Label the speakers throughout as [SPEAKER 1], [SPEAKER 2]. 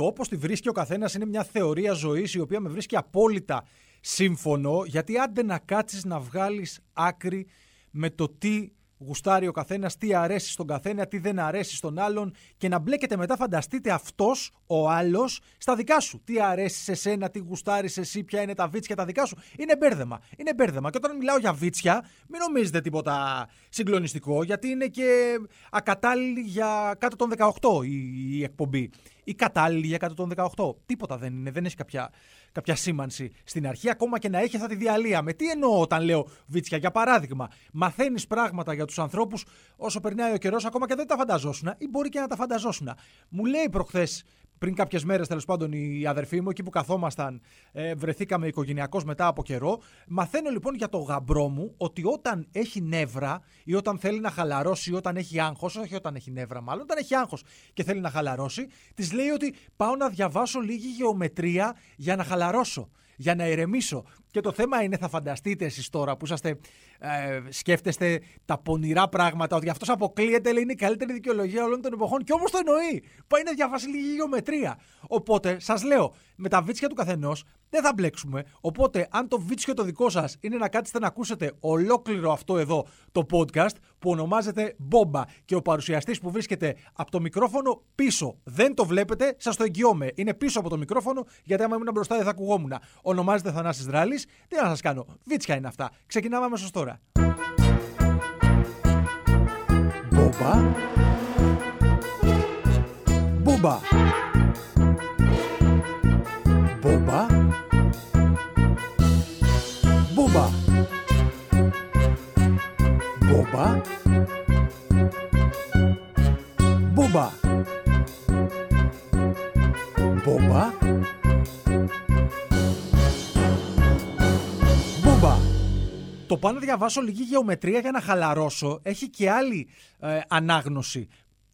[SPEAKER 1] το όπως τη βρίσκει ο καθένας είναι μια θεωρία ζωής η οποία με βρίσκει απόλυτα σύμφωνο, γιατί άντε να κάτσεις να βγάλεις άκρη με το τι γουστάρει ο καθένας, τι αρέσει στον καθένα, τι δεν αρέσει στον άλλον και να μπλέκεται μετά, φανταστείτε αυτός ο άλλος στα δικά σου. Τι αρέσει σε σένα, τι γουστάρεις εσύ, ποια είναι τα βίτσια τα δικά σου. Είναι μπέρδεμα. Είναι μπέρδεμα. Και όταν μιλάω για βίτσια, μην νομίζετε τίποτα συγκλονιστικό, γιατί είναι και ακατάλληλη για κάτω των 18 η, η εκπομπή. Ή κατάλληλη για κάτω των 18. Τίποτα δεν είναι, δεν έχει κάποια κάποια σήμανση στην αρχή, ακόμα και να έχει θα τη διαλύα. Με τι εννοώ όταν λέω βίτσια, για παράδειγμα, μαθαίνεις πράγματα για τους ανθρώπους όσο περνάει ο καιρός, ακόμα και δεν τα φανταζόσουν ή μπορεί και να τα φανταζόσουν. Μου λέει προχθές πριν κάποιες μέρες, τέλος πάντων, οι αδερφοί μου, εκεί που καθόμασταν, ε, βρεθήκαμε οικογενειακώς μετά από καιρό. Μαθαίνω λοιπόν για το γαμπρό μου ότι όταν έχει νεύρα ή όταν θέλει να χαλαρώσει ή όταν έχει άγχος, όχι όταν έχει νεύρα μάλλον, όταν έχει άγχος και θέλει να χαλαρώσει, της λέει ότι πάω να διαβάσω λίγη γεωμετρία για να χαλαρώσω για να ηρεμήσω. Και το θέμα είναι, θα φανταστείτε εσείς τώρα που είσαστε, ε, σκέφτεστε τα πονηρά πράγματα, ότι αυτός αποκλείεται, λέει είναι η καλύτερη δικαιολογία όλων των εποχών. Και όμως το εννοεί. Πάει να διαβάσει λίγη γεωμετρία. Οπότε, σας λέω, με τα βίτσια του καθενός δεν θα μπλέξουμε. Οπότε, αν το βίτσιο το δικό σας είναι να κάτσετε να ακούσετε ολόκληρο αυτό εδώ το podcast που ονομάζεται Μπόμπα και ο παρουσιαστής που βρίσκεται από το μικρόφωνο πίσω δεν το βλέπετε, σας το εγγυώμαι. Είναι πίσω από το μικρόφωνο, γιατί άμα ήμουν μπροστά δεν θα ακουγόμουν. Ονομάζεται Θανάσης Δράλης. Τι να σας κάνω. Βίτσια είναι αυτά. Ξεκινάμε αμέσως τώρα. Μπόμπα. Μπόμπα. Μπόμπα. Μπόμπα. Μπόμπα. Μπόμπα. Το πάω να διαβάσω λίγη γεωμετρία για να χαλαρώσω έχει και άλλη ε, ανάγνωση.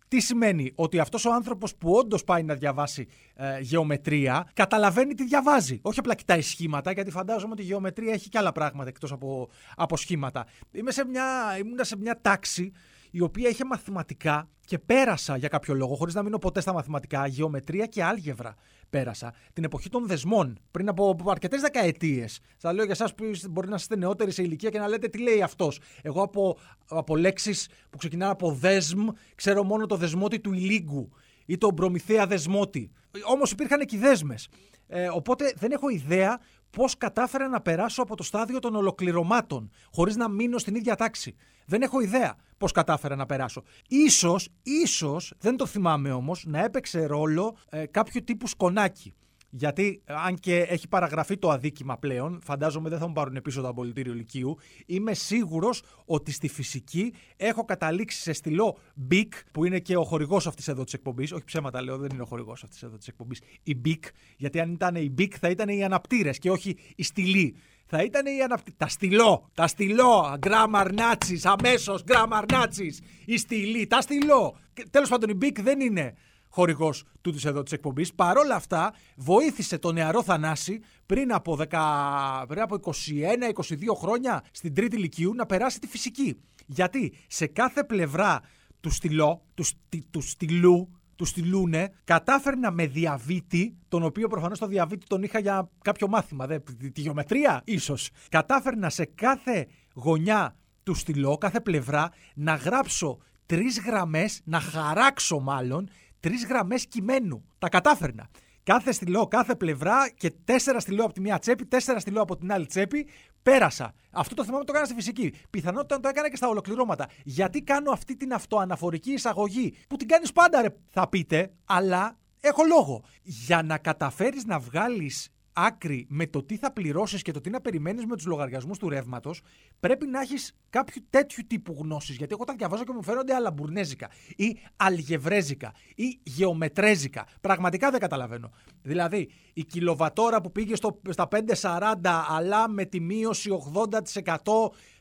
[SPEAKER 1] Τι σημαίνει; Ότι αυτός ο άνθρωπος που όντως πάει να διαβάσει ε, γεωμετρία καταλαβαίνει τι διαβάζει. Όχι απλά κοιτάει σχήματα, γιατί φαντάζομαι ότι η γεωμετρία έχει και άλλα πράγματα εκτός από, από σχήματα. Είμαι σε μια, ήμουν σε μια τάξη η οποία είχε μαθηματικά και πέρασα για κάποιο λόγο, χωρίς να μείνω ποτέ στα μαθηματικά, γεωμετρία και άλγευρα πέρασα. Την εποχή των δεσμών, πριν από αρκετές δεκαετίες. Θα λέω για εσάς που μπορεί να είστε νεότεροι σε ηλικία και να λέτε τι λέει αυτός. Εγώ από, από λέξεις που ξεκινάνε από δέσμ, ξέρω μόνο το δεσμότη του ηλίγκου ή τον προμηθέα δεσμότη. Όμως υπήρχαν και οι δέσμες. Ε, οπότε δεν έχω ιδέα πώς κατάφερα να περάσω από το στάδιο των ολοκληρωμάτων, χωρίς να μείνω στην ίδια τάξη. Δεν έχω ιδέα πώς κατάφερα να περάσω. Ίσως, ίσως, δεν το θυμάμαι όμως, να έπαιξε ρόλο ε, κάποιο τύπου σκονάκι. Γιατί, αν και έχει παραγραφεί το αδίκημα πλέον, φαντάζομαι δεν θα μου πάρουν πίσω το απολυτήριο Λυκείου, είμαι σίγουρος ότι στη φυσική έχω καταλήξει σε στυλό BIC, που είναι και ο χορηγός αυτής εδώ της εκπομπής. Όχι ψέματα λέω, δεν είναι ο χορηγός αυτής εδώ της εκπομπής. Η BIC, γιατί αν ήταν η BIC θα ήταν οι αναπτήρες και όχι οι στυλοί θα ήταν η αναπτύ... Τα στυλό, τα στυλό, grammar nazis, αμέσως grammar nazis, οι στυλοί, τα στυλό. Τέλος πάντων, η BIC δεν είναι χορηγός τούτης εδώ της εκπομπής. Παρ' όλα αυτά, βοήθησε τον νεαρό Θανάση πριν από, 10, πριν από 21-22 χρόνια στην τρίτη λυκείου να περάσει τη φυσική. Γιατί σε κάθε πλευρά του στυλό, του, του στυλού, του στυλούνε, κατάφερνα με διαβήτη, τον οποίο προφανώς το διαβήτη τον είχα για κάποιο μάθημα, δε, τη γεωμετρία ίσως. Κατάφερνα σε κάθε γωνιά του στυλό, κάθε πλευρά, να γράψω τρεις γραμμές, να χαράξω μάλλον, τρεις γραμμές κειμένου. Τα κατάφερνα κάθε στυλό, κάθε πλευρά και τέσσερα στυλό από τη μία τσέπη, τέσσερα στυλό από την άλλη τσέπη. Πέρασα. Αυτό το θυμάμαι το έκανα στη φυσική. Πιθανότητα να το έκανα και στα ολοκληρώματα. Γιατί κάνω αυτή την αυτοαναφορική εισαγωγή που την κάνεις πάντα, ρε, θα πείτε, αλλά έχω λόγο. Για να καταφέρεις να βγάλεις άκρη με το τι θα πληρώσεις και το τι να περιμένεις με τους λογαριασμούς του ρεύματος, πρέπει να έχεις κάποιο τέτοιου τύπου γνώσεις. Γιατί εγώ τα διαβάζω και μου φαίνονται αλαμπουρνέζικα ή αλγευρέζικα ή γεωμετρέζικα. Πραγματικά δεν καταλαβαίνω. Δηλαδή, η κιλοβατόρα που πήγε στο, στα 5,40 αλλά με τη μείωση 80%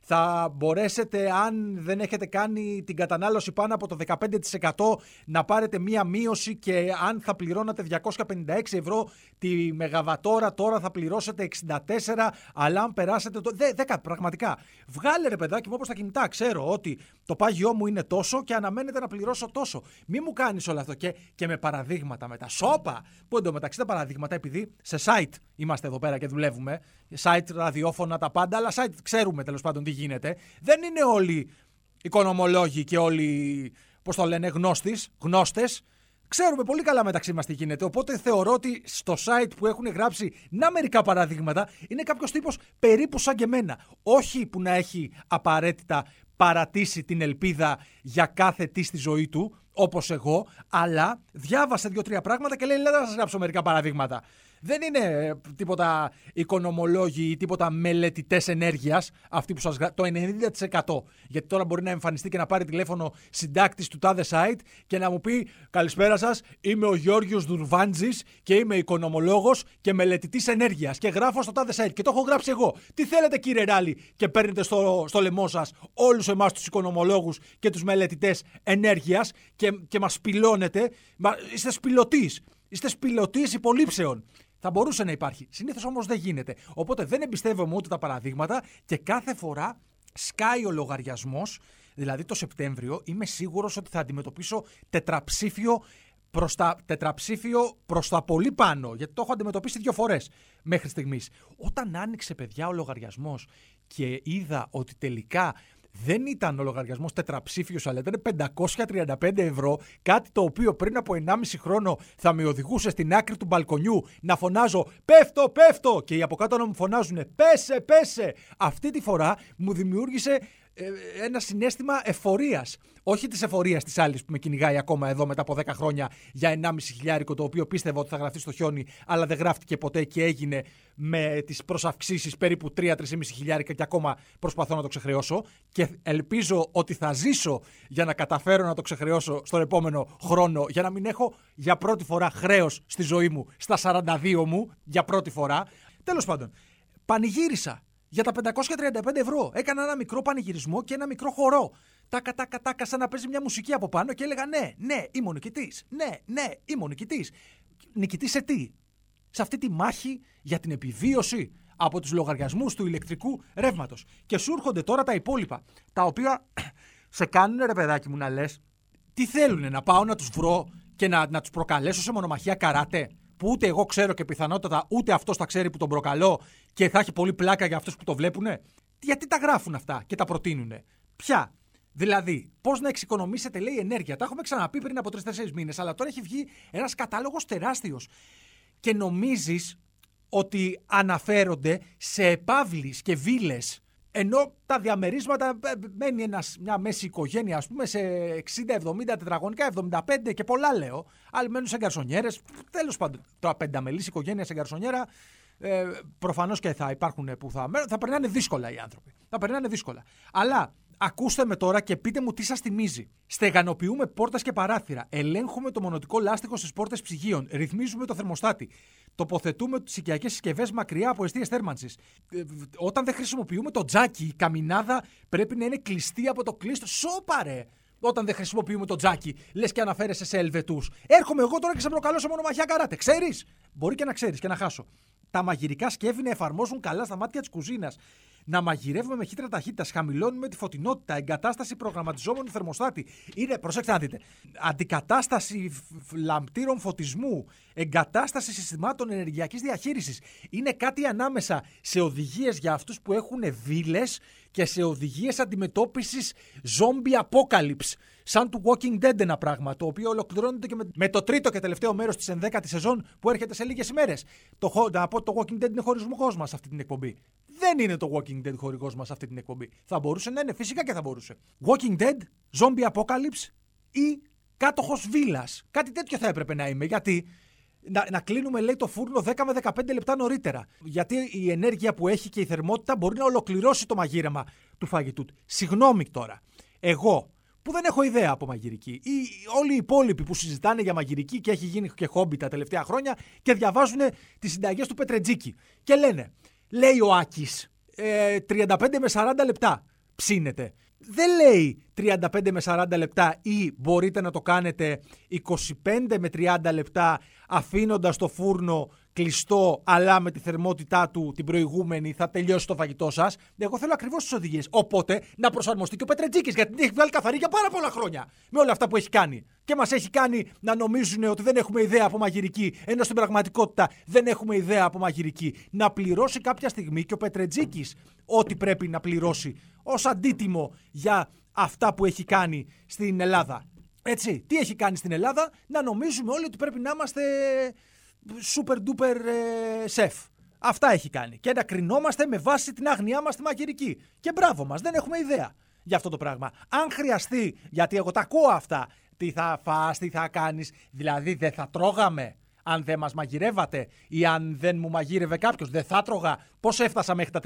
[SPEAKER 1] θα μπορέσετε, αν δεν έχετε κάνει την κατανάλωση πάνω από το 15%, να πάρετε μία μείωση και αν θα πληρώνατε 256 ευρώ τη μεγαβατόρα, τώρα θα πληρώσετε 64, αλλά αν περάσετε το... 10, πραγματικά. Βγάλε ρε παιδάκι μου όπως τα κινητά. Ξέρω ότι το πάγιό μου είναι τόσο και αναμένεται να πληρώσω τόσο. Μη μου κάνεις όλο αυτό και, και με παραδείγματα μετά. Σόπα! Που εντωμεταξύ τα παραδείγματα, επειδή σε site είμαστε εδώ πέρα και δουλεύουμε, site, ραδιόφωνα, τα πάντα, αλλά site ξέρουμε τέλος πάντων τι γίνεται. Δεν είναι όλοι οικονομολόγοι και όλοι, πώς το λένε, γνώστες. Ξέρουμε πολύ καλά μεταξύ μας τι γίνεται. Οπότε θεωρώ ότι στο site που έχουν γράψει να μερικά παραδείγματα είναι κάποιος τύπος περίπου σαν και εμένα. Όχι που να έχει απαραίτητα παρατήσει την ελπίδα για κάθε τι στη ζωή του, όπως εγώ, αλλά διάβασε δύο-τρία πράγματα και λέει: Λέτε να σας γράψω μερικά παραδείγματα δεν είναι ε, τίποτα οικονομολόγοι ή τίποτα μελετητές ενέργειας αυτοί που σας Το 90%. Γιατί τώρα μπορεί να εμφανιστεί και να πάρει τηλέφωνο συντάκτης του τάδε site και να μου πει Καλησπέρα σας, είμαι ο Γιώργο Δουρβάντζης και είμαι οικονομολόγος και μελετητής ενέργειας. Και γράφω στο τάδε site και το έχω γράψει εγώ. Τι θέλετε κύριε Ράλη και παίρνετε στο, στο λαιμό σας όλους εμάς τους οικονομολόγους και τους μελετητές ενέργειας και, και μας σπηλώνετε. Μα, είστε σπηλωτής. Είστε σπηλωτής υπολείψεων. Θα μπορούσε να υπάρχει. Συνήθως όμως δεν γίνεται. Οπότε δεν εμπιστεύομαι ούτε τα παραδείγματα και κάθε φορά σκάει ο λογαριασμός. Δηλαδή το Σεπτέμβριο είμαι σίγουρος ότι θα αντιμετωπίσω τετραψήφιο προς τα, τετραψήφιο προς τα πολύ πάνω, γιατί το έχω αντιμετωπίσει δύο φορές μέχρι στιγμής. Όταν άνοιξε, παιδιά, ο λογαριασμός και είδα ότι τελικά δεν ήταν ο λογαριασμός τετραψήφιος, αλλά ήταν 535 ευρώ. Κάτι το οποίο πριν από 1,5 χρόνο θα με οδηγούσε στην άκρη του μπαλκονιού να φωνάζω Πέφτω, πέφτω! Και οι από κάτω να μου φωνάζουν Πέσε, πέσε! Αυτή τη φορά μου δημιούργησε ε, ένα συνέστημα εφορίας. Όχι της εφορίας της άλλης που με κυνηγάει ακόμα εδώ μετά από 10 χρόνια για 1,5 χιλιάρικο το οποίο πίστευα ότι θα γραφτεί στο χιόνι, αλλά δεν γράφτηκε ποτέ και έγινε με τις προσαυξήσεις περίπου 3-3,5 χιλιάρικα και ακόμα προσπαθώ να το ξεχρεώσω. Και ελπίζω ότι θα ζήσω για να καταφέρω να το ξεχρεώσω στον επόμενο χρόνο, για να μην έχω για πρώτη φορά χρέος στη ζωή μου στα 42 μου, για πρώτη φορά. Τέλος πάντων, πανηγύρισα για τα 535 ευρώ. Έκανα ένα μικρό πανηγυρισμό και ένα μικρό χορό. Τάκα, τάκα, τάκα, σαν να παίζει μια μουσική από πάνω και έλεγα ναι, ναι, είμαι ο νικητής. Ναι, ναι, είμαι ο νικητής. Νικητής σε τι, σε αυτή τη μάχη για την επιβίωση από τους λογαριασμούς του ηλεκτρικού ρεύματος. Και σου έρχονται τώρα τα υπόλοιπα, τα οποία σε κάνουν ρε παιδάκι μου να λες, τι θέλουν, να πάω να τους βρω και να, να τους προκαλέσω σε μονομαχία καράτε; Που ούτε εγώ ξέρω και πιθανότατα ούτε αυτός θα ξέρει που τον προκαλώ και θα έχει πολύ πλάκα για αυτούς που το βλέπουν. Γιατί τα γράφουν αυτά και τα προτείνουν. Ποια; Δηλαδή, πώς να εξοικονομήσετε, λέει, ενέργεια. Τα έχουμε ξαναπεί πριν από τρει-τέσσερι μήνες, αλλά τώρα έχει βγει ένας κατάλογος τεράστιος. Και νομίζεις ότι αναφέρονται σε επαύλεις και βίλες ενώ τα διαμερίσματα ε, μένει ένας, μια μέση οικογένεια, ας πούμε, σε 60-70 τετραγωνικά, 75 και πολλά λέω. Άλλοι μένουν σε γκαρσονιέρε. Τέλος πάντων, τώρα πενταμελή οικογένεια σε γκαρσονιέρα, ε, προφανώς και θα υπάρχουν που θα. Θα περνάνε δύσκολα οι άνθρωποι. Θα περνάνε δύσκολα. Αλλά Ακούστε με τώρα και πείτε μου τι σας θυμίζει. Στεγανοποιούμε πόρτες και παράθυρα. Ελέγχουμε το μονοτικό λάστιχο στις πόρτες ψυγείων. Ρυθμίζουμε το θερμοστάτη. Τοποθετούμε τις οικιακές συσκευές μακριά από αιστείες θέρμανσης. Ε, όταν δεν χρησιμοποιούμε το τζάκι, η καμινάδα πρέπει να είναι κλειστή από το κλείστο. Σόπαρε! Όταν δεν χρησιμοποιούμε το τζάκι, λες και αναφέρεσαι σε Ελβετούς. Έρχομαι εγώ τώρα και σε προκαλώ σε μονομαχιά καράτε. Ξέρεις! Μπορεί και να ξέρεις και να χάσω. Τα μαγειρικά σκεύη να εφαρμόζουν καλά στα μάτια της κουζίνας να μαγειρεύουμε με χύτρα ταχύτητας, χαμηλώνουμε τη φωτεινότητα, εγκατάσταση προγραμματιζόμενου θερμοστάτη. Είναι, προσέξτε να δείτε, αντικατάσταση λαμπτήρων φωτισμού, εγκατάσταση συστημάτων ενεργειακής διαχείρισης. Είναι κάτι ανάμεσα σε οδηγίες για αυτούς που έχουν βίλες και σε οδηγίες αντιμετώπισης zombie apocalypse. Σαν του Walking Dead ένα πράγμα, το οποίο ολοκληρώνεται και με, το τρίτο και τελευταίο μέρος της 11η σεζόν που έρχεται σε λίγες ημέρες. Το, να πω το Walking Dead είναι χωρισμό μα αυτή την εκπομπή. Δεν είναι το Walking Dead χορηγός μας αυτή την εκπομπή. Θα μπορούσε να είναι, φυσικά και θα μπορούσε. Walking Dead, Zombie Apocalypse ή κάτοχος βίλας. Κάτι τέτοιο θα έπρεπε να είμαι. Γιατί να, να κλείνουμε, λέει, το φούρνο 10 με 15 λεπτά νωρίτερα. Γιατί η ενέργεια που έχει και η θερμότητα μπορεί να ολοκληρώσει το μαγείρεμα του φαγητού. Συγγνώμη τώρα. Εγώ που δεν έχω ιδέα από μαγειρική, ή όλοι οι υπόλοιποι που συζητάνε για μαγειρική και έχει γίνει και χόμπι τα τελευταία χρόνια και διαβάζουν τις συνταγές του Πετρετζίκη. Και λένε, λέει ο Άκης, ε, 35 με 40 λεπτά. ψήνετε. Δεν λέει 35 με 40 λεπτά ή μπορείτε να το κάνετε 25 με 30 λεπτά αφήνοντας το φούρνο κλειστό αλλά με τη θερμότητά του την προηγούμενη θα τελειώσει το φαγητό σας. Εγώ θέλω ακριβώς τις οδηγίες. Οπότε να προσαρμοστεί και ο Πετρετζίκης γιατί την έχει βγάλει καθαρή για πάρα πολλά χρόνια με όλα αυτά που έχει κάνει. Και μας έχει κάνει να νομίζουν ότι δεν έχουμε ιδέα από μαγειρική, ενώ στην πραγματικότητα δεν έχουμε ιδέα από μαγειρική. Να πληρώσει κάποια στιγμή και ο Πετρετζίκης ό,τι πρέπει να πληρώσει ως αντίτιμο για αυτά που έχει κάνει στην Ελλάδα. Έτσι, τι έχει κάνει στην Ελλάδα, να νομίζουμε όλοι ότι πρέπει να είμαστε super duper ε, σεφ. Αυτά έχει κάνει. Και να κρινόμαστε με βάση την άγνοιά μας στη μαγειρική. Και μπράβο μας, δεν έχουμε ιδέα για αυτό το πράγμα. Αν χρειαστεί, γιατί εγώ τα ακούω αυτά, τι θα φας, τι θα κάνεις, δηλαδή δεν θα τρώγαμε αν δεν μας μαγειρεύατε ή αν δεν μου μαγείρευε κάποιος, δεν θα τρώγα. Πώς έφτασα μέχρι τα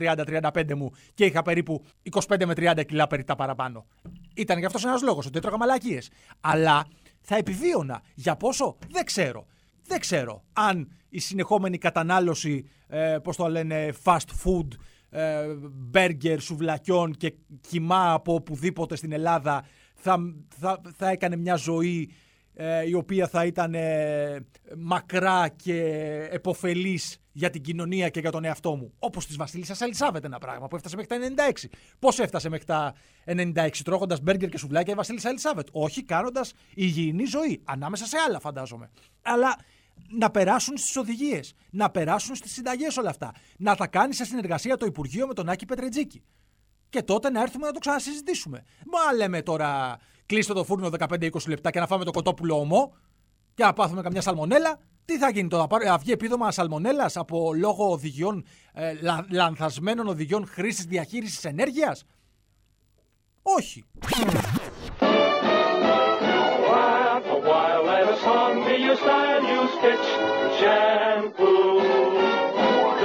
[SPEAKER 1] 30-35 μου και είχα περίπου 25 με 30 κιλά περί τα παραπάνω. Ήταν γι' αυτός ένας λόγος, ότι έτρωγα μαλακίες. Αλλά θα επιβίωνα. Για πόσο, δεν ξέρω. Δεν ξέρω αν η συνεχόμενη κατανάλωση, ε, πώς το λένε, fast food, ε, μπέργκερ, σουβλακιών και κοιμά από οπουδήποτε στην Ελλάδα θα, θα, θα έκανε μια ζωή ε, η οποία θα ήταν ε, μακρά και εποφελής για την κοινωνία και για τον εαυτό μου. Όπως της Βασίλισσας Ελισάβετ ένα πράγμα που έφτασε μέχρι τα 96. Πώς έφτασε μέχρι τα 96 τρώγοντας μπέργκερ και σουβλάκια η Βασίλισσα Ελισάβετ. Όχι κάνοντας υγιεινή ζωή. Ανάμεσα σε άλλα φαντάζομαι. Αλλά να περάσουν στις οδηγίες, να περάσουν στις συνταγές όλα αυτά. Να τα κάνει σε συνεργασία το Υπουργείο με τον Άκη Πετρετζίκη. Και τότε να έρθουμε να το ξανασυζητήσουμε. Μα λέμε τώρα, κλείστε το φούρνο 15-20 λεπτά και να φάμε το κοτόπουλο ομό και να πάθουμε καμιά σαλμονέλα. Τι θα γίνει τώρα, θα βγει επίδομα σαλμονέλας από λόγω οδηγιών, ε, λανθασμένων οδηγιών χρήσης διαχείρισης ενέργειας; Όχι. Stitch shampoo.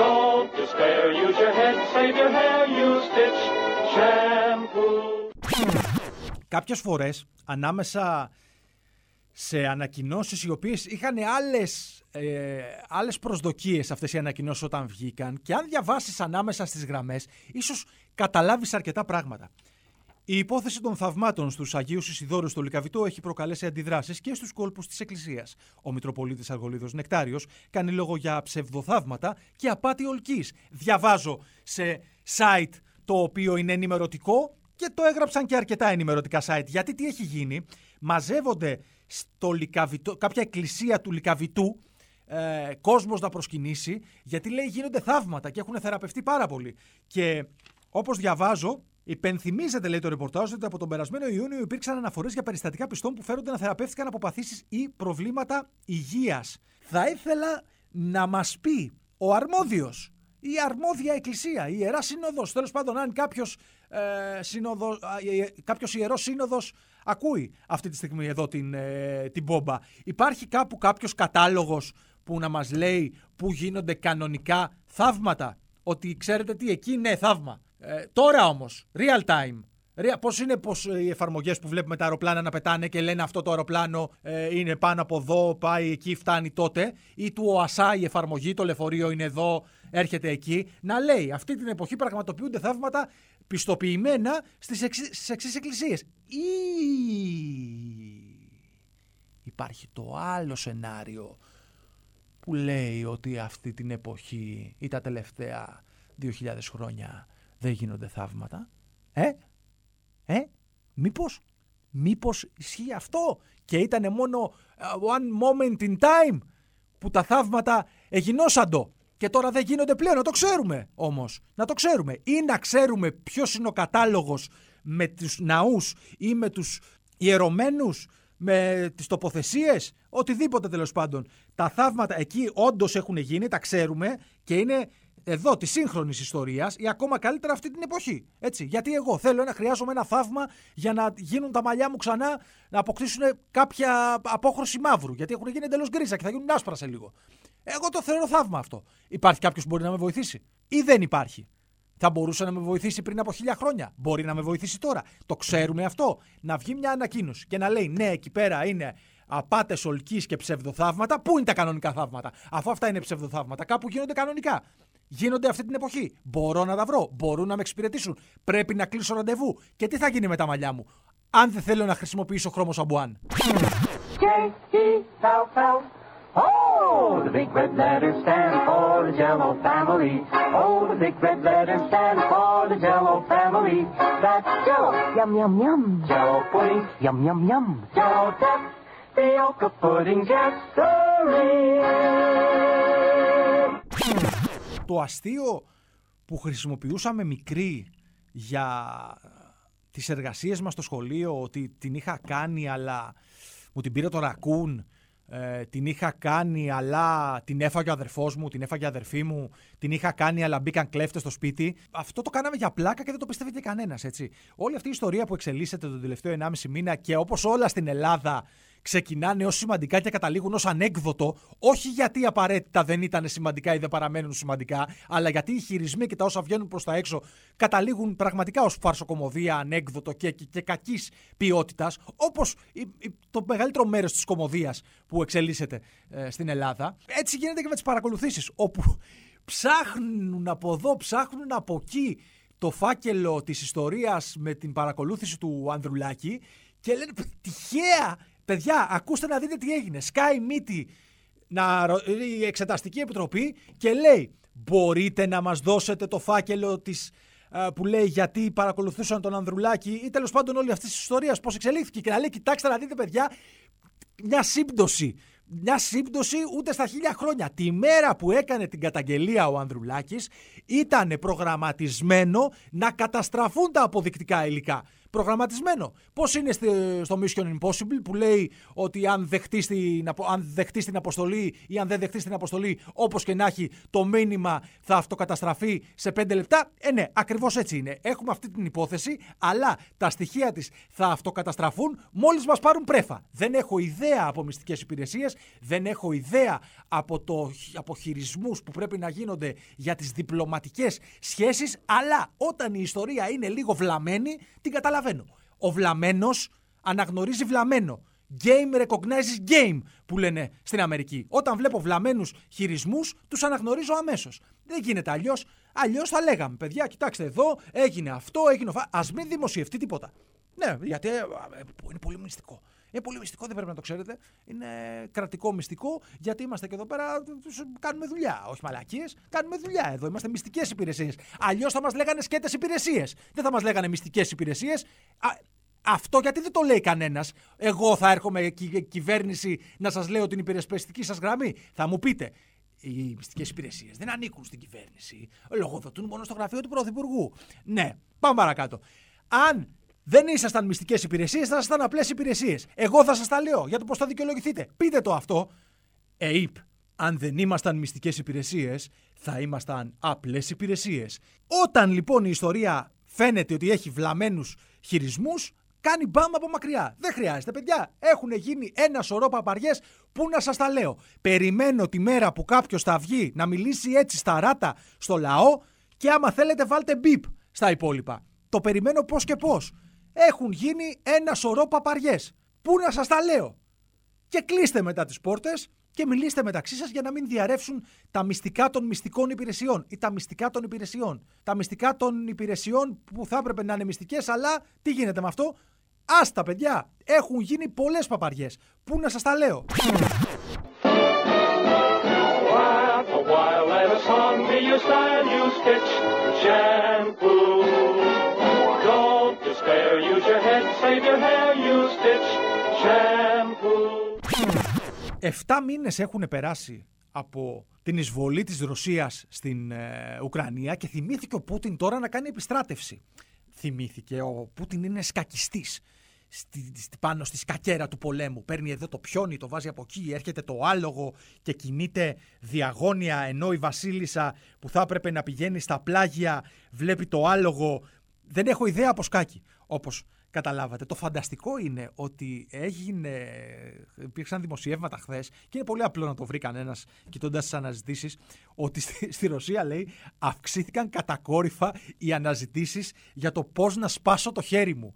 [SPEAKER 1] Don't despair, use your head, save your hair, use Stitch shampoo. Κάποιες φορές, ανάμεσα σε ανακοινώσεις οι οποίες είχαν άλλες, ε, άλλες προσδοκίες αυτές οι ανακοινώσεις όταν βγήκαν και αν διαβάσεις ανάμεσα στις γραμμές, ίσως καταλάβεις αρκετά πράγματα. Η υπόθεση των θαυμάτων στους Αγίους Ισιδόρους στο Λικαβιτό έχει προκαλέσει αντιδράσεις και στους κόλπους της Εκκλησίας. Ο Μητροπολίτης Αργολίδος Νεκτάριος κάνει λόγο για ψευδοθαύματα και απάτη ολκής. Διαβάζω σε site το οποίο είναι ενημερωτικό και το έγραψαν και αρκετά ενημερωτικά site. Γιατί τι έχει γίνει, μαζεύονται στο Λικαβιτό, κάποια εκκλησία του Λικαβιτού ε, κόσμος να προσκυνήσει γιατί λέει γίνονται θαύματα και έχουν θεραπευτεί πάρα πολύ. Και όπως διαβάζω Υπενθυμίζεται, λέει το ρεπορτάζ, ότι από τον περασμένο Ιούνιο υπήρξαν αναφορές για περιστατικά πιστών που φέρονται να θεραπεύτηκαν από παθήσεις ή προβλήματα υγείας. Θα ήθελα να μας πει ο αρμόδιος, η αρμόδια εκκλησία, η ιερά σύνοδος, τέλος πάντων, αν κάποιος ε, κάποιος ιερός σύνοδος ακούει αυτή τη στιγμή εδώ την, ε, την μπόμπα. Υπάρχει κάπου κάποιος κατάλογος που να μας λέει που γίνονται κανονικά θαύματα; Ότι ξέρετε τι, εκεί είναι θαύμα. Ε, τώρα όμως, real time. Πώς είναι πως οι εφαρμογές που βλέπουμε τα αεροπλάνα να πετάνε και λένε αυτό το αεροπλάνο ε, είναι πάνω από εδώ, πάει εκεί, φτάνει τότε, ή του ΟΑΣΑ η εφαρμογή, το λεωφορείο είναι εδώ, έρχεται εκεί, να λέει αυτή την εποχή πραγματοποιούνται θαύματα πιστοποιημένα στις εξής εκκλησίες. Ή υπάρχει το άλλο σενάριο που λέει ότι αυτή την εποχή ή τα τελευταία 2.000 χρόνια δεν γίνονται θαύματα. Ε, ε, μήπως, μήπως ισχύει αυτό και ήταν μόνο ε, one moment in time που τα θαύματα εγινόσαντο και τώρα δεν γίνονται πλέον. Να το ξέρουμε όμως, να το ξέρουμε. Ή να ξέρουμε ποιος είναι ο κατάλογος με τους ναούς ή με τους ιερωμένους με τις τοποθεσίες, οτιδήποτε τέλος πάντων. Τα θαύματα εκεί όντως έχουν γίνει, τα ξέρουμε και είναι εδώ της σύγχρονης ιστορίας ή ακόμα καλύτερα αυτή την εποχή. Έτσι. Γιατί εγώ θέλω να χρειάζομαι ένα θαύμα για να γίνουν τα μαλλιά μου ξανά να αποκτήσουν κάποια απόχρωση μαύρου. Γιατί έχουν γίνει εντελώς γκρίζα και θα γίνουν άσπρα σε λίγο. Εγώ το θεωρώ θαύμα αυτό. Υπάρχει κάποιος που μπορεί να με βοηθήσει ή δεν υπάρχει; Θα μπορούσε να με βοηθήσει πριν από χίλια χρόνια. Μπορεί να με βοηθήσει τώρα. Το ξέρουμε αυτό. Να βγει μια ανακοίνωση και να λέει ναι, εκεί πέρα είναι απάτες ολκή και ψευδοθαύματα. Πού είναι τα κανονικά θαύματα, αφού αυτά είναι ψευδοθαύματα. Κάπου γίνονται κανονικά. γίνονται αυτή την εποχή. Μπορώ να τα βρω. Μπορούν να με εξυπηρετήσουν. Πρέπει να κλείσω ραντεβού. Και τι θα γίνει με τα μαλλιά μου, αν δεν θέλω να χρησιμοποιήσω χρώμο σαμπουάν; Το αστείο που χρησιμοποιούσαμε μικρή για τις εργασίες μας στο σχολείο, ότι την είχα κάνει, αλλά μου την πήρε το ρακούν ε, την είχα κάνει αλλά την έφαγε ο αδερφός μου, την έφαγε η αδερφή μου, την είχα κάνει αλλά μπήκαν κλέφτες στο σπίτι. Αυτό το κάναμε για πλάκα και δεν το πιστεύετε κανένας έτσι. Όλη αυτή η ιστορία που εξελίσσεται τον τελευταίο 1,5 μήνα και όπως όλα στην Ελλάδα ξεκινάνε ως σημαντικά και καταλήγουν ως ανέκδοτο, όχι γιατί απαραίτητα δεν ήταν σημαντικά ή δεν παραμένουν σημαντικά, αλλά γιατί οι χειρισμοί και τα όσα βγαίνουν προς τα έξω καταλήγουν πραγματικά ως φαρσοκομωδία, ανέκδοτο και, και, και κακής ποιότητας, όπως το μεγαλύτερο μέρος της κομμωδίας που εξελίσσεται ε, στην Ελλάδα. Έτσι γίνεται και με τις παρακολουθήσεις, όπου ψάχνουν από εδώ, ψάχνουν από εκεί το φάκελο της ιστορίας με την παρακολούθηση του Ανδρουλάκη και λένε τυχαία Παιδιά, ακούστε να δείτε τι έγινε. Σκάει μύτη να, η Εξεταστική Επιτροπή και λέει μπορείτε να μας δώσετε το φάκελο της, που λέει γιατί παρακολουθούσαν τον Ανδρουλάκη ή τέλος πάντων όλη αυτή της ιστορίας πώς εξελίχθηκε και να λέει κοιτάξτε να δείτε παιδιά μια σύμπτωση μια σύμπτωση ούτε στα χίλια χρόνια. Τη μέρα που έκανε την καταγγελία ο Ανδρουλάκης ήταν προγραμματισμένο να καταστραφούν τα αποδεικτικά υλικά προγραμματισμένο. Πώς είναι στο Mission Impossible που λέει ότι αν δεχτεί την, αν δεχτείς την αποστολή ή αν δεν δεχτείς την αποστολή, όπως και να έχει, το μήνυμα θα αυτοκαταστραφεί σε 5 λεπτά. Ε, ναι, ακριβώς έτσι είναι. Έχουμε αυτή την υπόθεση, αλλά τα στοιχεία της θα αυτοκαταστραφούν μόλις μας πάρουν πρέφα. Δεν έχω ιδέα από μυστικές υπηρεσίες, δεν έχω ιδέα από, το, από χειρισμούς που πρέπει να γίνονται για τις διπλωματικές σχέσεις, αλλά όταν η ιστορία είναι λίγο βλαμμένη, την καταλαβαίνω. Ο βλαμένο αναγνωρίζει βλαμένο. Game recognizes game που λένε στην Αμερική. Όταν βλέπω βλαμμένους χειρισμούς, τους αναγνωρίζω αμέσως. Δεν γίνεται αλλιώς. Αλλιώς θα λέγαμε, παιδιά, κοιτάξτε εδώ, έγινε αυτό, έγινε αυτό. Α μην δημοσιευτεί τίποτα. Ναι, γιατί ε, ε, είναι πολύ μυστικό. Είναι πολύ μυστικό, δεν πρέπει να το ξέρετε. Είναι κρατικό μυστικό, γιατί είμαστε και εδώ πέρα, κάνουμε δουλειά. Όχι μαλακίες, κάνουμε δουλειά εδώ. Είμαστε μυστικές υπηρεσίες. Αλλιώς θα μας λέγανε σκέτες υπηρεσίες. Δεν θα μας λέγανε μυστικές υπηρεσίες. Αυτό γιατί δεν το λέει κανένας. Εγώ θα έρχομαι κυβέρνηση να σας λέω την υπηρεσπιστική σας γραμμή. Θα μου πείτε, οι μυστικές υπηρεσίες δεν ανήκουν στην κυβέρνηση. Λογοδοτούν μόνο στο γραφείο του Πρωθυπουργού. Ναι, πάμε παρακάτω. Αν δεν ήσασταν μυστικές υπηρεσίες, θα ήσασταν απλές υπηρεσίες. Εγώ θα σας τα λέω για το πώς θα δικαιολογηθείτε. Πείτε το αυτό. ΕΙΠ. Αν δεν ήμασταν μυστικές υπηρεσίες, θα ήμασταν απλές υπηρεσίες. Όταν λοιπόν η ιστορία φαίνεται ότι έχει βλαμμένους χειρισμούς, κάνει μπαμ από μακριά. Δεν χρειάζεται, παιδιά. Έχουν γίνει ένα σωρό παπαριές που να σας τα λέω; Περιμένω τη μέρα που κάποιος θα βγει να μιλήσει έτσι στα ράτα στο λαό και άμα θέλετε βάλτε μπιπ στα υπόλοιπα. Το περιμένω πώς και πώς έχουν γίνει ένα σωρό παπαριές. Πού να σας τα λέω; Και κλείστε μετά τις πόρτες και μιλήστε μεταξύ σας για να μην διαρρεύσουν τα μυστικά των μυστικών υπηρεσιών ή τα μυστικά των υπηρεσιών. Τα μυστικά των υπηρεσιών που θα έπρεπε να είναι μυστικές, αλλά τι γίνεται με αυτό; Άστα παιδιά, έχουν γίνει πολλές παπαριές. Πού να σας τα λέω; Εφτά μήνες έχουν περάσει από την εισβολή της Ρωσίας στην ε, Ουκρανία και θυμήθηκε ο Πούτιν τώρα να κάνει επιστράτευση. Θυμήθηκε, ο Πούτιν είναι σκακιστής στη, στη, πάνω στη σκακέρα του πολέμου. Παίρνει εδώ το πιόνι, το βάζει από εκεί, έρχεται το άλογο και κινείται διαγώνια ενώ η βασίλισσα που θα έπρεπε να πηγαίνει στα πλάγια βλέπει το άλογο. Δεν έχω ιδέα από σκάκι, όπως Καταλάβατε. Το φανταστικό είναι ότι έγινε, υπήρξαν δημοσιεύματα χθες και είναι πολύ απλό να το βρει κανένας κοιτώντας τις αναζητήσεις. Ότι στη, στη, Ρωσία λέει αυξήθηκαν κατακόρυφα οι αναζητήσεις για το πώς να σπάσω το χέρι μου.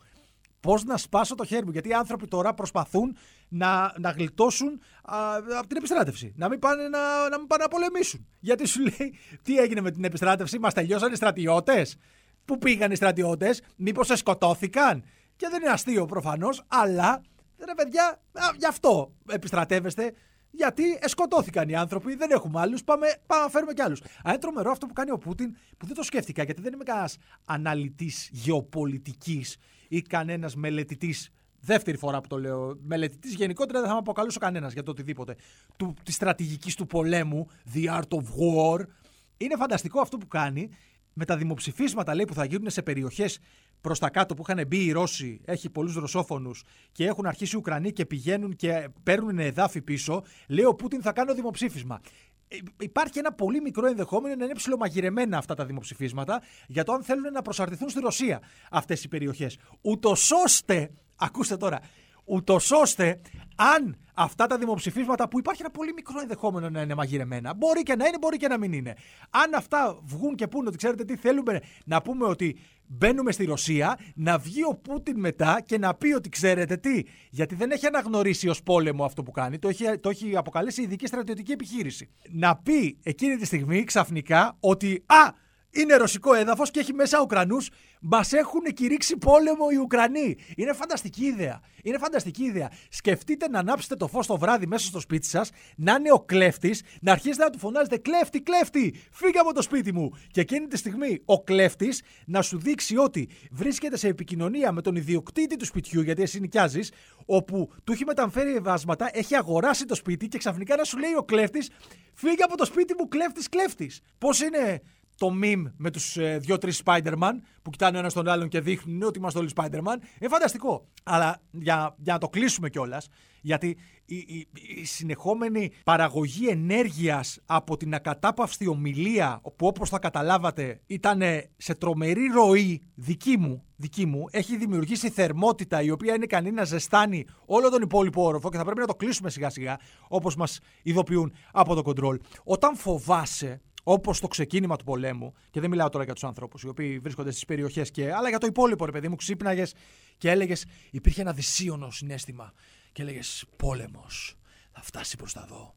[SPEAKER 1] πώς να σπάσω το χέρι μου. Γιατί οι άνθρωποι τώρα προσπαθούν να, να γλιτώσουν α, από την επιστράτευση. Να μην, πάνε να, να μην πάνε να πολεμήσουν. Γιατί σου λέει, τι έγινε με την επιστράτευση, μας τελειώσαν οι στρατιώτες; Πού πήγαν οι στρατιώτες, μήπως σε σκοτώθηκαν; Και δεν είναι αστείο προφανώς, αλλά ρε παιδιά, γι' αυτό επιστρατεύεστε. Γιατί σκοτώθηκαν οι άνθρωποι, δεν έχουμε άλλους. Πάμε, πάμε να φέρουμε κι άλλους. Αν είναι τρομερό αυτό που κάνει ο Πούτιν, που δεν το σκέφτηκα, γιατί δεν είμαι κανένας αναλυτής γεωπολιτικής ή κανένας μελετητής. Δεύτερη φορά που το λέω. Μελετητής γενικότερα δεν θα με αποκαλούσε κανένας για το οτιδήποτε. Της στρατηγικής του πολέμου, The Art of War. Είναι φανταστικό αυτό που κάνει με τα δημοψηφίσματα λέει, που θα γίνουν σε περιοχές προς τα κάτω που είχαν μπει οι Ρώσοι, έχει πολλούς Ρωσόφωνους και έχουν αρχίσει οι Ουκρανοί και πηγαίνουν και παίρνουν εδάφη πίσω, λέει ο Πούτιν θα κάνω δημοψήφισμα. Ε, υπάρχει ένα πολύ μικρό ενδεχόμενο να είναι ψηλομαγειρεμένα αυτά τα δημοψηφίσματα για το αν θέλουν να προσαρτηθούν στη Ρωσία αυτές οι περιοχές. Ούτως ώστε, ακούστε τώρα, ούτως ώστε αν αυτά τα δημοψηφίσματα που υπάρχει ένα πολύ μικρό ενδεχόμενο να είναι μαγειρεμένα, μπορεί και να είναι, μπορεί και να μην είναι. Αν αυτά βγουν και πούνε ότι ξέρετε τι θέλουμε να πούμε ότι μπαίνουμε στη Ρωσία, να βγει ο Πούτιν μετά και να πει ότι ξέρετε τι, γιατί δεν έχει αναγνωρίσει ως πόλεμο αυτό που κάνει, το έχει, το έχει αποκαλέσει ειδική στρατιωτική επιχείρηση. Να πει εκείνη τη στιγμή ξαφνικά ότι «Α, είναι ρωσικό έδαφος και έχει μέσα Ουκρανούς. Μας έχουν κηρύξει πόλεμο οι Ουκρανοί. Είναι φανταστική ιδέα. Είναι φανταστική ιδέα. Σκεφτείτε να ανάψετε το φως το βράδυ μέσα στο σπίτι σας, να είναι ο κλέφτης, να αρχίσετε να του φωνάζετε Κλέφτη, κλέφτη, φύγε από το σπίτι μου. Και εκείνη τη στιγμή ο κλέφτης να σου δείξει ότι βρίσκεται σε επικοινωνία με τον ιδιοκτήτη του σπιτιού, γιατί εσύ νοικιάζεις, όπου του έχει μεταφέρει ευάσματα, έχει αγοράσει το σπίτι και ξαφνικά να σου λέει ο κλέφτης Φύγε από το σπίτι μου, κλέφτης, κλέφτης. Πώς είναι το meme με τους ε, δύο-τρει Spider-Man που κοιτάνε ο ένας τον άλλον και δείχνουν ότι είμαστε όλοι Spider-Man. Είναι φανταστικό. Αλλά για, για να το κλείσουμε κιόλας, γιατί η, η, η, συνεχόμενη παραγωγή ενέργειας από την ακατάπαυστη ομιλία, που όπως θα καταλάβατε ήταν σε τρομερή ροή δική μου, δική μου, έχει δημιουργήσει θερμότητα η οποία είναι ικανή να ζεστάνει όλο τον υπόλοιπο όροφο και θα πρέπει να το κλείσουμε σιγά σιγά, όπως μας ειδοποιούν από το control. Όταν φοβάσαι όπως το ξεκίνημα του πολέμου, και δεν μιλάω τώρα για τους ανθρώπους οι οποίοι βρίσκονται στις περιοχές, αλλά για το υπόλοιπο, ρε παιδί μου, ξύπναγες και έλεγες, υπήρχε ένα δυσίωνο συνέστημα και έλεγες Πόλεμος, θα φτάσει προς τα δω.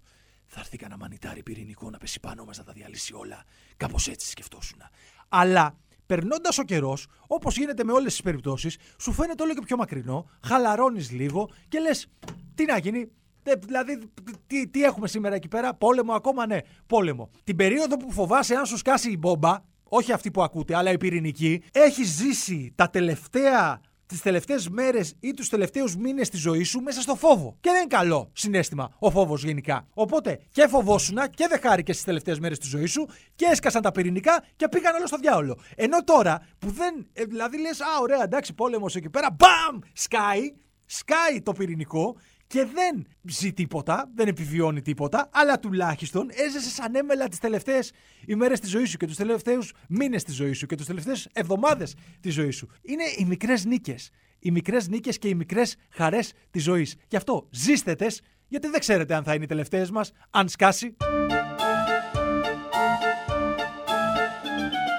[SPEAKER 1] Θα έρθει κανένα μανιτάρι πυρηνικό να πέσει πάνω μας να τα διαλύσει όλα. Κάπως έτσι σκεφτόσουν. Αλλά περνώντας ο καιρός, όπως γίνεται με όλες τις περιπτώσεις, σου φαίνεται όλο και πιο μακρινό, χαλαρώνεις λίγο και λες, τι να γίνει, Δηλαδή, τι, τι έχουμε σήμερα εκεί πέρα, πόλεμο ακόμα, ναι, πόλεμο. Την περίοδο που φοβάσαι αν σου σκάσει η μπόμπα, όχι αυτή που ακούτε, αλλά η πυρηνική, έχεις ζήσει τα τελευταία τις τελευταίες μέρες ή τους τελευταίους μήνες της ζωής σου μέσα στο φόβο. Και δεν είναι καλό συνέστημα ο φόβος γενικά. Οπότε και φοβόσουνα και δεν χάρηκες τις τελευταίες μέρες της ζωής σου και έσκασαν τα πυρηνικά και πήγαν όλο στο διάολο. Ενώ τώρα που δεν. Ε, δηλαδή λες, Α, ωραία, εντάξει, πόλεμος εκεί πέρα, μπαμ! Σκάει, σκάει το πυρηνικό και δεν ζει τίποτα, δεν επιβιώνει τίποτα, αλλά τουλάχιστον έζησε σαν έμελα τις τελευταίες ημέρες της ζωής σου και τους τελευταίους μήνες της ζωής σου και τι τελευταίες εβδομάδες της ζωής σου. Είναι οι μικρές νίκες. Οι μικρές νίκες και οι μικρές χαρές της ζωής. Γι' αυτό ζήστε τες, γιατί δεν ξέρετε αν θα είναι οι τελευταίες μας, αν σκάσει.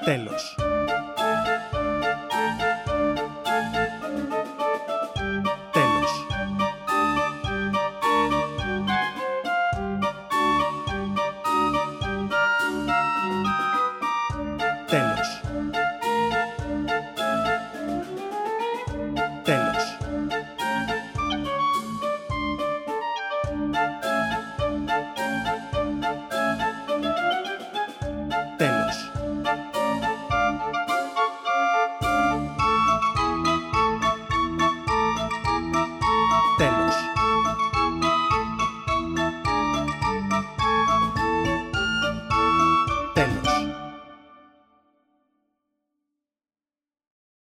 [SPEAKER 1] Τέλος. Τέλος.